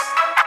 Yes.